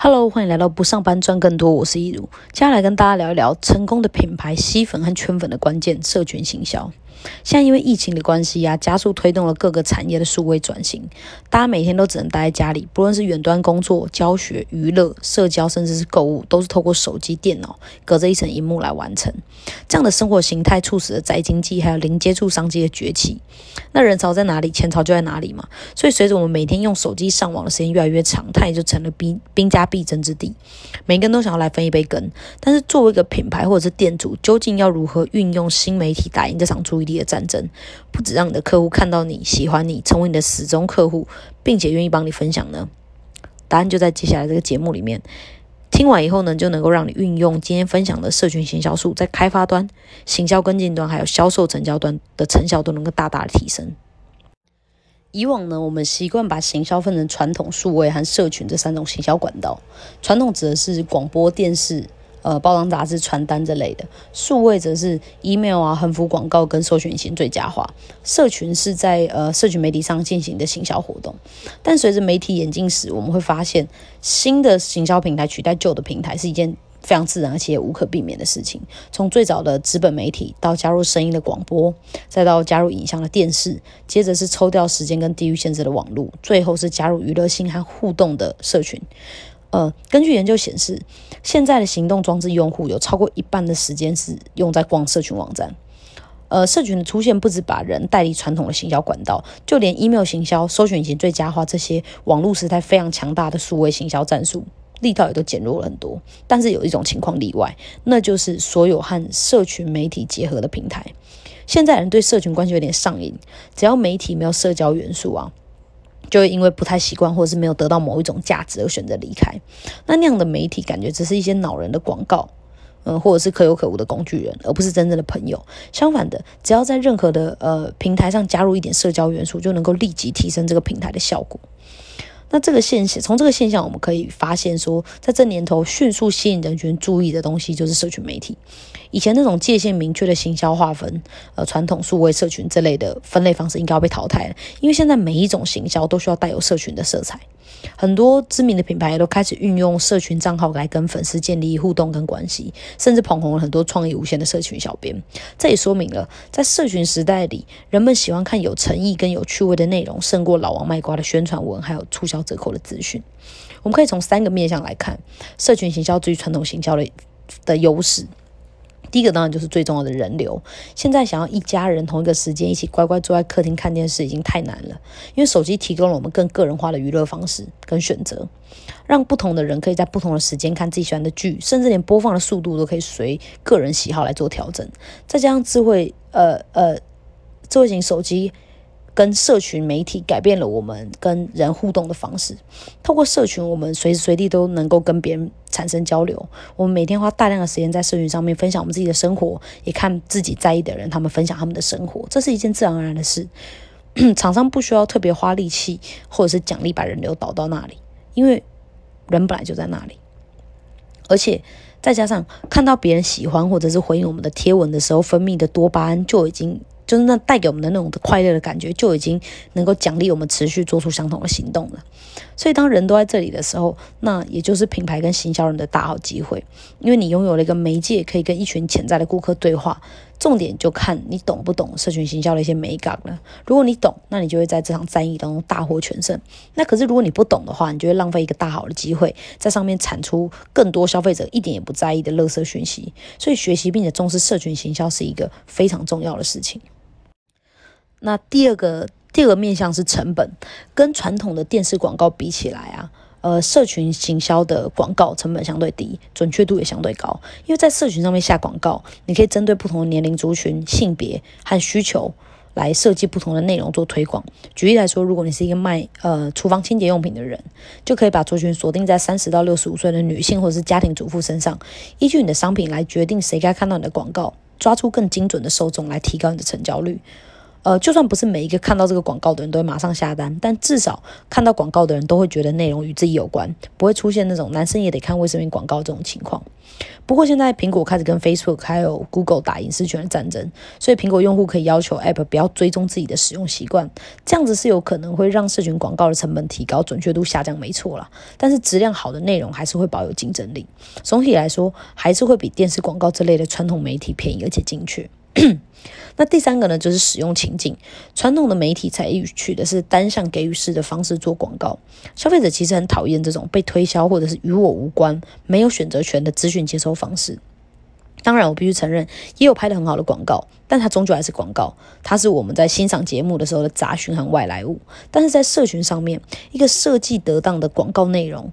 Hello，欢迎来到不上班赚更多，我是一如，接下来跟大家聊一聊成功的品牌吸粉和圈粉的关键——社群行销。现在因为疫情的关系呀，加速推动了各个产业的数位转型。大家每天都只能待在家里，不论是远端工作、教学、娱乐、社交，甚至是购物，都是透过手机、电脑，隔着一层荧幕来完成。这样的生活形态促使了宅经济还有零接触商机的崛起。那人潮在哪里，钱潮就在哪里嘛。所以随着我们每天用手机上网的时间越来越长，它也就成了兵兵家必争之地。每个人都想要来分一杯羹。但是作为一个品牌或者是店主，究竟要如何运用新媒体打赢这场注意力的战争？不止让你的客户看到你喜欢你，成为你的始终客户，并且愿意帮你分享呢？答案就在接下来这个节目里面。听完以后呢，就能够让你运用今天分享的社群行销术，在开发端、行销跟进端，还有销售成交端的成效都能够大大的提升。以往呢，我们习惯把行销分成传统、数位和社群这三种行销管道。传统指的是广播电视。呃，包装杂志、传单这类的，数位则是 email 啊、横幅广告跟搜寻引擎最佳化。社群是在呃社群媒体上进行的行销活动。但随着媒体演进时，我们会发现新的行销平台取代旧的平台是一件非常自然而且无可避免的事情。从最早的纸本媒体到加入声音的广播，再到加入影像的电视，接着是抽掉时间跟地域限制的网络，最后是加入娱乐性和互动的社群。呃，根据研究显示，现在的行动装置用户有超过一半的时间是用在逛社群网站。呃，社群的出现不止把人带离传统的行销管道，就连 email 行销、搜寻引擎最佳化这些网络时代非常强大的数位行销战术力道也都减弱了很多。但是有一种情况例外，那就是所有和社群媒体结合的平台。现在人对社群关系有点上瘾，只要媒体没有社交元素啊。就会因为不太习惯，或者是没有得到某一种价值而选择离开。那那样的媒体感觉只是一些恼人的广告，嗯，或者是可有可无的工具人，而不是真正的朋友。相反的，只要在任何的呃平台上加入一点社交元素，就能够立即提升这个平台的效果。那这个现象，从这个现象我们可以发现说，在这年头迅速吸引人群注意的东西就是社群媒体。以前那种界限明确的行销划分，呃，传统数位社群这类的分类方式应该要被淘汰了，因为现在每一种行销都需要带有社群的色彩。很多知名的品牌都开始运用社群账号来跟粉丝建立互动跟关系，甚至捧红了很多创意无限的社群小编。这也说明了，在社群时代里，人们喜欢看有诚意跟有趣味的内容，胜过老王卖瓜的宣传文，还有促销折扣的资讯。我们可以从三个面向来看，社群行销至于传统行销的的优势。第一个当然就是最重要的人流。现在想要一家人同一个时间一起乖乖坐在客厅看电视已经太难了，因为手机提供了我们更个人化的娱乐方式跟选择，让不同的人可以在不同的时间看自己喜欢的剧，甚至连播放的速度都可以随个人喜好来做调整。再加上智慧呃呃智慧型手机。跟社群媒体改变了我们跟人互动的方式。透过社群，我们随时随地都能够跟别人产生交流。我们每天花大量的时间在社群上面分享我们自己的生活，也看自己在意的人他们分享他们的生活，这是一件自然而然的事。厂商不需要特别花力气或者是奖励把人流导到那里，因为人本来就在那里。而且再加上看到别人喜欢或者是回应我们的贴文的时候分泌的多巴胺就已经。就是那带给我们的那种快乐的感觉，就已经能够奖励我们持续做出相同的行动了。所以，当人都在这里的时候，那也就是品牌跟行销人的大好机会，因为你拥有了一个媒介，可以跟一群潜在的顾客对话。重点就看你懂不懂社群行销的一些美感了。如果你懂，那你就会在这场战役当中大获全胜。那可是如果你不懂的话，你就会浪费一个大好的机会，在上面产出更多消费者一点也不在意的垃圾讯息。所以，学习并且重视社群行销是一个非常重要的事情。那第二个第二个面向是成本，跟传统的电视广告比起来啊，呃，社群行销的广告成本相对低，准确度也相对高。因为在社群上面下广告，你可以针对不同的年龄族群、性别和需求来设计不同的内容做推广。举例来说，如果你是一个卖呃厨房清洁用品的人，就可以把族群锁定在三十到六十五岁的女性或者是家庭主妇身上，依据你的商品来决定谁该看到你的广告，抓出更精准的受众来提高你的成交率。呃，就算不是每一个看到这个广告的人都会马上下单，但至少看到广告的人都会觉得内容与自己有关，不会出现那种男生也得看卫生棉广告这种情况。不过现在苹果开始跟 Facebook 还有 Google 打隐私权的战争，所以苹果用户可以要求 App 不要追踪自己的使用习惯，这样子是有可能会让社群广告的成本提高，准确度下降，没错啦。但是质量好的内容还是会保有竞争力。总体来说，还是会比电视广告之类的传统媒体便宜而且精确。那第三个呢，就是使用情境。传统的媒体采取的是单向给予式的方式做广告，消费者其实很讨厌这种被推销或者是与我无关、没有选择权的资讯接收方式。当然，我必须承认，也有拍的很好的广告，但它终究还是广告，它是我们在欣赏节目的时候的杂讯和外来物。但是在社群上面，一个设计得当的广告内容，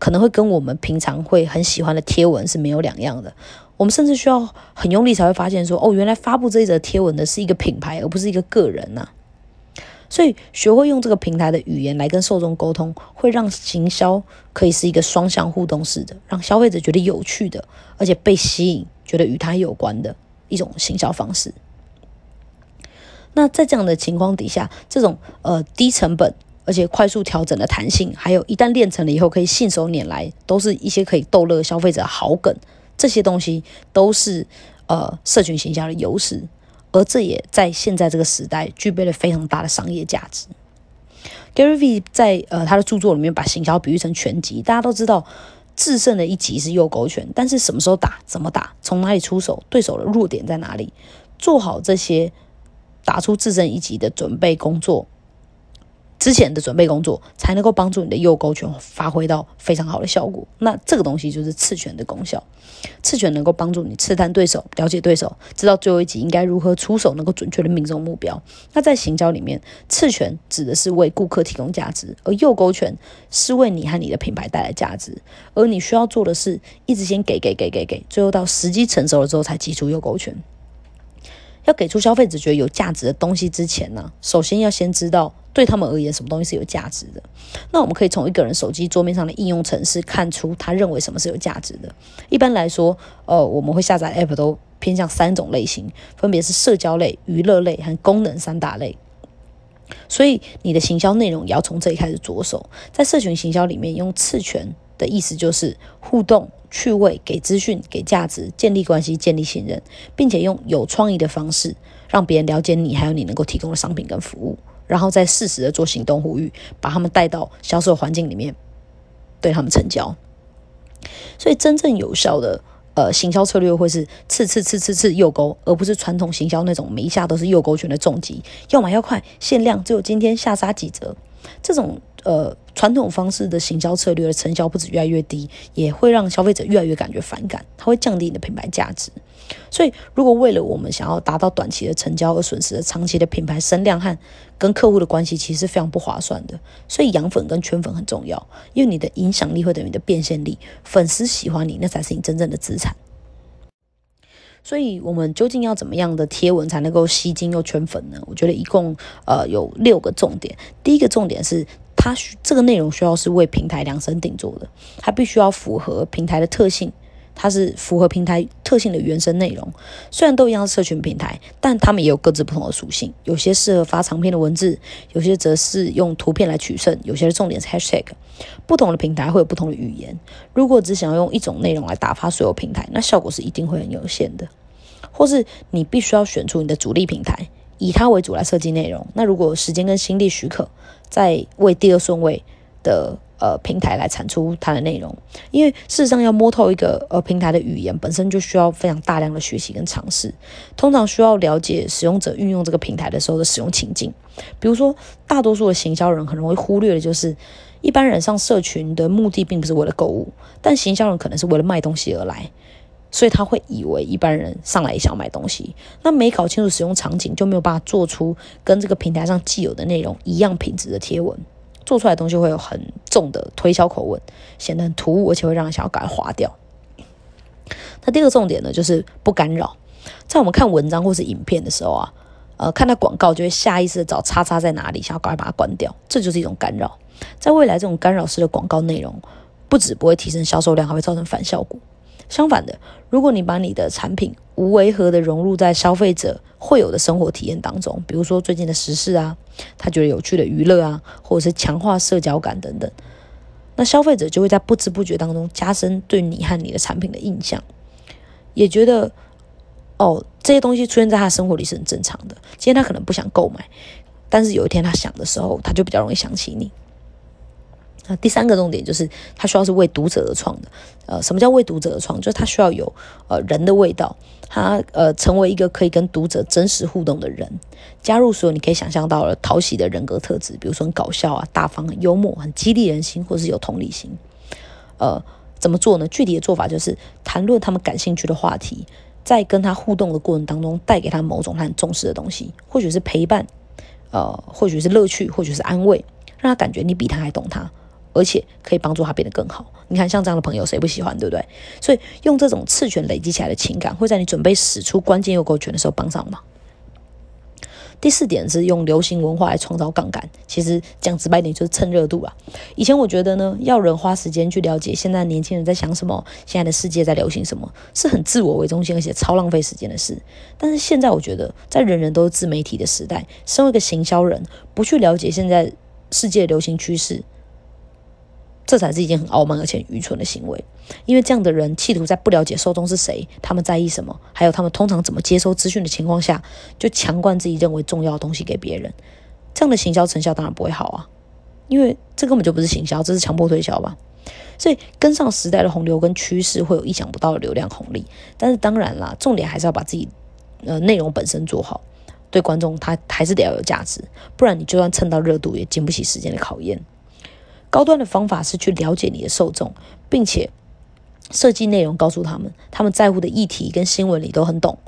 可能会跟我们平常会很喜欢的贴文是没有两样的。我们甚至需要很用力才会发现，说哦，原来发布这一则贴文的是一个品牌，而不是一个个人呐。所以，学会用这个平台的语言来跟受众沟通，会让行销可以是一个双向互动式的，让消费者觉得有趣的，而且被吸引，觉得与他有关的一种行销方式。那在这样的情况底下，这种呃低成本而且快速调整的弹性，还有一旦练成了以后可以信手拈来，都是一些可以逗乐消费者好梗。这些东西都是呃社群形销的优势，而这也在现在这个时代具备了非常大的商业价值。Gary V 在呃他的著作里面把行销比喻成拳击，大家都知道制胜的一击是右勾拳，但是什么时候打、怎么打、从哪里出手、对手的弱点在哪里，做好这些打出制胜一击的准备工作。之前的准备工作才能够帮助你的右勾拳发挥到非常好的效果。那这个东西就是刺拳的功效。刺拳能够帮助你刺探对手、了解对手，知道最后一击应该如何出手，能够准确的命中目标。那在行销里面，刺拳指的是为顾客提供价值，而右勾拳是为你和你的品牌带来价值。而你需要做的是，一直先给给给给给，最后到时机成熟了之后才击出右勾拳。要给出消费者觉得有价值的东西之前呢，首先要先知道对他们而言什么东西是有价值的。那我们可以从一个人手机桌面上的应用程式看出他认为什么是有价值的。一般来说，呃，我们会下载 App 都偏向三种类型，分别是社交类、娱乐类和功能三大类。所以你的行销内容也要从这里开始着手。在社群行销里面，用次权的意思就是互动。趣味，给资讯，给价值，建立关系，建立信任，并且用有创意的方式让别人了解你，还有你能够提供的商品跟服务，然后再适时的做行动呼吁，把他们带到销售环境里面，对他们成交。所以真正有效的呃行销策略会是次次次次次诱钩，而不是传统行销那种每一下都是诱钩拳的重击，要买要快，限量，只有今天下杀几折，这种。呃，传统方式的行销策略的成效不止越来越低，也会让消费者越来越感觉反感，它会降低你的品牌价值。所以，如果为了我们想要达到短期的成交而损失长期的品牌声量和跟客户的关系，其实是非常不划算的。所以，养粉跟圈粉很重要，因为你的影响力会等于你的变现力，粉丝喜欢你，那才是你真正的资产。所以，我们究竟要怎么样的贴文才能够吸金又圈粉呢？我觉得一共呃有六个重点。第一个重点是。它需这个内容需要是为平台量身定做的，它必须要符合平台的特性，它是符合平台特性的原生内容。虽然都一样是社群平台，但它们也有各自不同的属性。有些适合发长篇的文字，有些则是用图片来取胜，有些的重点是 hashtag。不同的平台会有不同的语言。如果只想要用一种内容来打发所有平台，那效果是一定会很有限的。或是你必须要选出你的主力平台。以它为主来设计内容。那如果时间跟心力许可，再为第二顺位的呃平台来产出它的内容。因为事实上要摸透一个呃平台的语言，本身就需要非常大量的学习跟尝试。通常需要了解使用者运用这个平台的时候的使用情境。比如说，大多数的行销人很容易忽略的就是，一般人上社群的目的并不是为了购物，但行销人可能是为了卖东西而来。所以他会以为一般人上来也想买东西，那没搞清楚使用场景，就没有办法做出跟这个平台上既有的内容一样品质的贴文，做出来的东西会有很重的推销口吻，显得很突兀，而且会让人想要赶快划掉。那第二个重点呢，就是不干扰。在我们看文章或是影片的时候啊，呃，看到广告就会下意识的找叉叉在哪里，想要赶快把它关掉，这就是一种干扰。在未来，这种干扰式的广告内容，不止不会提升销售量，还会造成反效果。相反的，如果你把你的产品无违和的融入在消费者会有的生活体验当中，比如说最近的时事啊，他觉得有趣的娱乐啊，或者是强化社交感等等，那消费者就会在不知不觉当中加深对你和你的产品的印象，也觉得哦这些东西出现在他生活里是很正常的。今天他可能不想购买，但是有一天他想的时候，他就比较容易想起你。那第三个重点就是，它需要是为读者而创的。呃，什么叫为读者而创？就是它需要有呃人的味道，它呃成为一个可以跟读者真实互动的人，加入所有你可以想象到的讨喜的人格特质，比如说很搞笑啊、大方、很幽默、很激励人心，或是有同理心。呃，怎么做呢？具体的做法就是谈论他们感兴趣的话题，在跟他互动的过程当中，带给他某种他很重视的东西，或许是陪伴，呃，或许是乐趣，或许是安慰，让他感觉你比他还懂他。而且可以帮助他变得更好。你看，像这样的朋友，谁不喜欢，对不对？所以用这种次权累积起来的情感，会在你准备使出关键右勾拳的时候帮上忙。第四点是用流行文化来创造杠杆。其实讲直白点，就是蹭热度啊。以前我觉得呢，要人花时间去了解现在年轻人在想什么，现在的世界在流行什么，是很自我为中心，而且超浪费时间的事。但是现在我觉得，在人人都是自媒体的时代，身为一个行销人，不去了解现在世界流行趋势。这才是一件很傲慢而且愚蠢的行为，因为这样的人企图在不了解受众是谁、他们在意什么，还有他们通常怎么接收资讯的情况下，就强灌自己认为重要的东西给别人。这样的行销成效当然不会好啊，因为这根本就不是行销，这是强迫推销吧。所以跟上时代的洪流跟趋势会有意想不到的流量红利，但是当然啦，重点还是要把自己呃内容本身做好，对观众他还是得要有价值，不然你就算蹭到热度，也经不起时间的考验。高端的方法是去了解你的受众，并且设计内容告诉他们他们在乎的议题跟新闻你都很懂，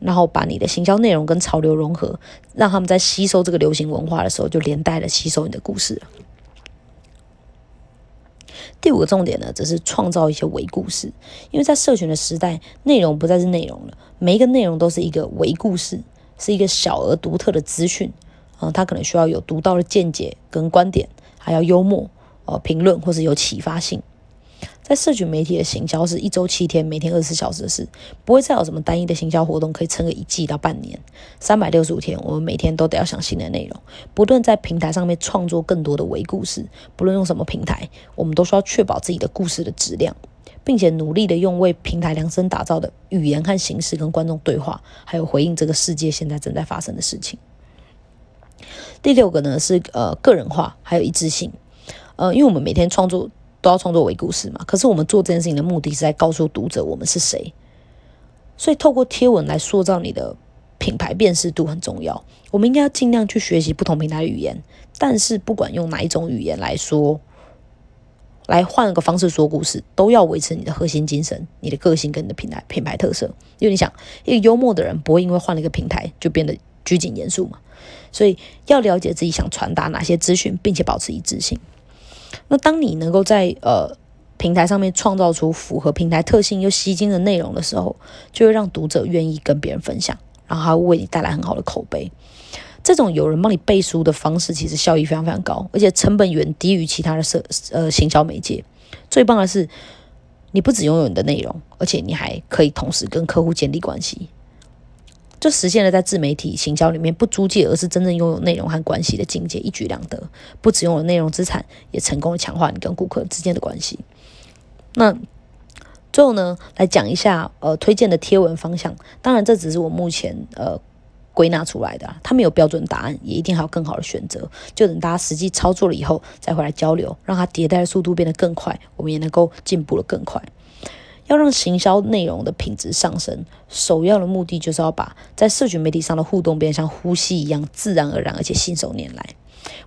然后把你的行销内容跟潮流融合，让他们在吸收这个流行文化的时候就连带的吸收你的故事。第五个重点呢，则是创造一些伪故事，因为在社群的时代，内容不再是内容了，每一个内容都是一个伪故事，是一个小而独特的资讯，啊，它可能需要有独到的见解跟观点。还要幽默，呃，评论或者有启发性。在社群媒体的行销是一周七天，每天二十四小时的事，不会再有什么单一的行销活动可以撑个一季到半年。三百六十五天，我们每天都得要想新的内容，不断在平台上面创作更多的微故事。不论用什么平台，我们都需要确保自己的故事的质量，并且努力的用为平台量身打造的语言和形式跟观众对话，还有回应这个世界现在正在发生的事情。第六个呢是呃个人化，还有一致性。呃，因为我们每天创作都要创作为故事嘛，可是我们做这件事情的目的是在告诉读者我们是谁，所以透过贴文来塑造你的品牌辨识度很重要。我们应该要尽量去学习不同平台的语言，但是不管用哪一种语言来说，来换个方式说故事，都要维持你的核心精神、你的个性跟你的品牌品牌特色。因为你想，一个幽默的人不会因为换了一个平台就变得拘谨严肃嘛。所以要了解自己想传达哪些资讯，并且保持一致性。那当你能够在呃平台上面创造出符合平台特性又吸睛的内容的时候，就会让读者愿意跟别人分享，然后还会为你带来很好的口碑。这种有人帮你背书的方式，其实效益非常非常高，而且成本远低于其他的社呃行销媒介。最棒的是，你不只拥有你的内容，而且你还可以同时跟客户建立关系。就实现了在自媒体行销里面不租借，而是真正拥有内容和关系的境界，一举两得。不只拥有内容资产，也成功的强化你跟顾客之间的关系。那最后呢，来讲一下呃推荐的贴文方向。当然，这只是我目前呃归纳出来的，它没有标准答案，也一定还有更好的选择。就等大家实际操作了以后，再回来交流，让它迭代的速度变得更快，我们也能够进步的更快。要让行销内容的品质上升，首要的目的就是要把在社群媒体上的互动变像呼吸一样自然而然，而且信手拈来。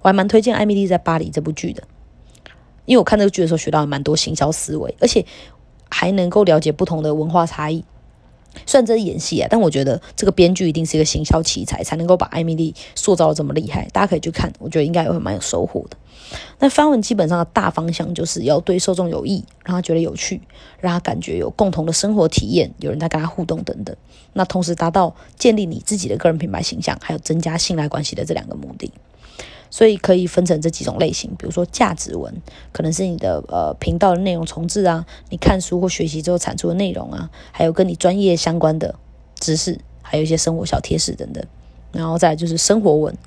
我还蛮推荐《艾米丽在巴黎》这部剧的，因为我看这个剧的时候学到蛮多行销思维，而且还能够了解不同的文化差异。虽然这是演戏啊，但我觉得这个编剧一定是一个行销奇才，才能够把艾米丽塑造的这么厉害。大家可以去看，我觉得应该也会蛮有收获的。那发文基本上的大方向就是要对受众有益，让他觉得有趣，让他感觉有共同的生活体验，有人在跟他互动等等。那同时达到建立你自己的个人品牌形象，还有增加信赖关系的这两个目的。所以可以分成这几种类型，比如说价值文，可能是你的呃频道的内容重置啊，你看书或学习之后产出的内容啊，还有跟你专业相关的知识，还有一些生活小贴士等等。然后再就是生活文、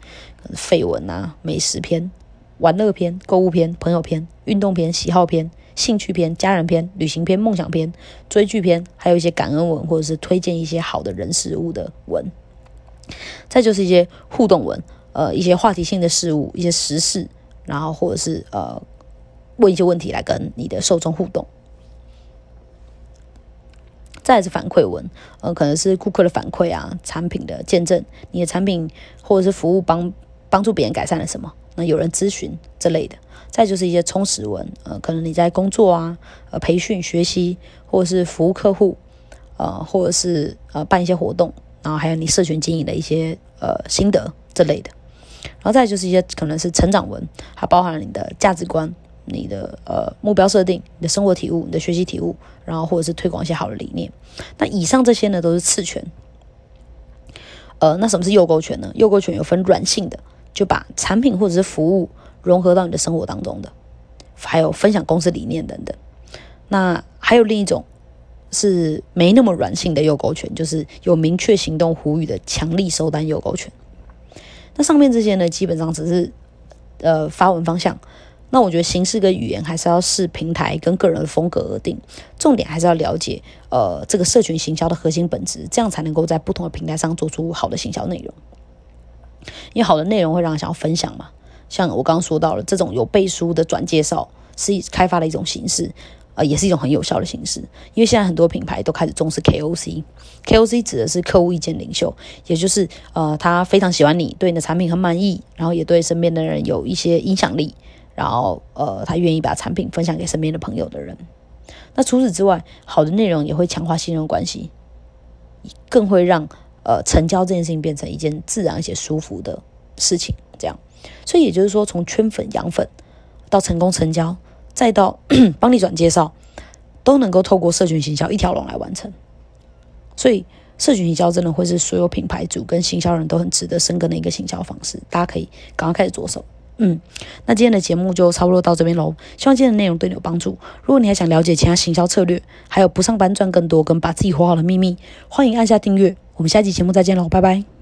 废文啊、美食篇、玩乐篇、购物篇、朋友篇、运动篇、喜好篇、兴趣篇、家人篇、旅行篇、梦想篇、追剧篇，还有一些感恩文或者是推荐一些好的人事物的文。再就是一些互动文，呃，一些话题性的事物，一些时事，然后或者是呃问一些问题来跟你的受众互动。再是反馈文，呃，可能是顾客的反馈啊，产品的见证，你的产品或者是服务帮帮助别人改善了什么，那有人咨询这类的。再就是一些充实文，呃，可能你在工作啊，呃，培训、学习，或者是服务客户，呃，或者是呃办一些活动，然后还有你社群经营的一些呃心得这类的。然后再就是一些可能是成长文，它包含了你的价值观。你的呃目标设定、你的生活体悟、你的学习体悟，然后或者是推广一些好的理念。那以上这些呢，都是次权。呃，那什么是诱购权呢？诱购权有分软性的，就把产品或者是服务融合到你的生活当中的，还有分享公司理念等等。那还有另一种是没那么软性的诱购权，就是有明确行动呼吁的强力收单诱购权。那上面这些呢，基本上只是呃发文方向。那我觉得形式跟语言还是要视平台跟个人的风格而定，重点还是要了解呃这个社群行销的核心本质，这样才能够在不同的平台上做出好的行销内容。因为好的内容会让人想要分享嘛，像我刚刚说到了这种有背书的转介绍，是开发的一种形式，呃，也是一种很有效的形式。因为现在很多品牌都开始重视 KOC，KOC 指的是客户意见领袖，也就是呃他非常喜欢你，对你的产品很满意，然后也对身边的人有一些影响力。然后，呃，他愿意把产品分享给身边的朋友的人。那除此之外，好的内容也会强化信任关系，更会让呃成交这件事情变成一件自然且舒服的事情。这样，所以也就是说，从圈粉养粉到成功成交，再到 帮你转介绍，都能够透过社群行销一条龙来完成。所以，社群行销真的会是所有品牌主跟行销人都很值得深耕的一个行销方式。大家可以赶快开始着手。嗯，那今天的节目就差不多到这边喽。希望今天的内容对你有帮助。如果你还想了解其他行销策略，还有不上班赚更多跟把自己活好的秘密，欢迎按下订阅。我们下期节目再见喽，拜拜。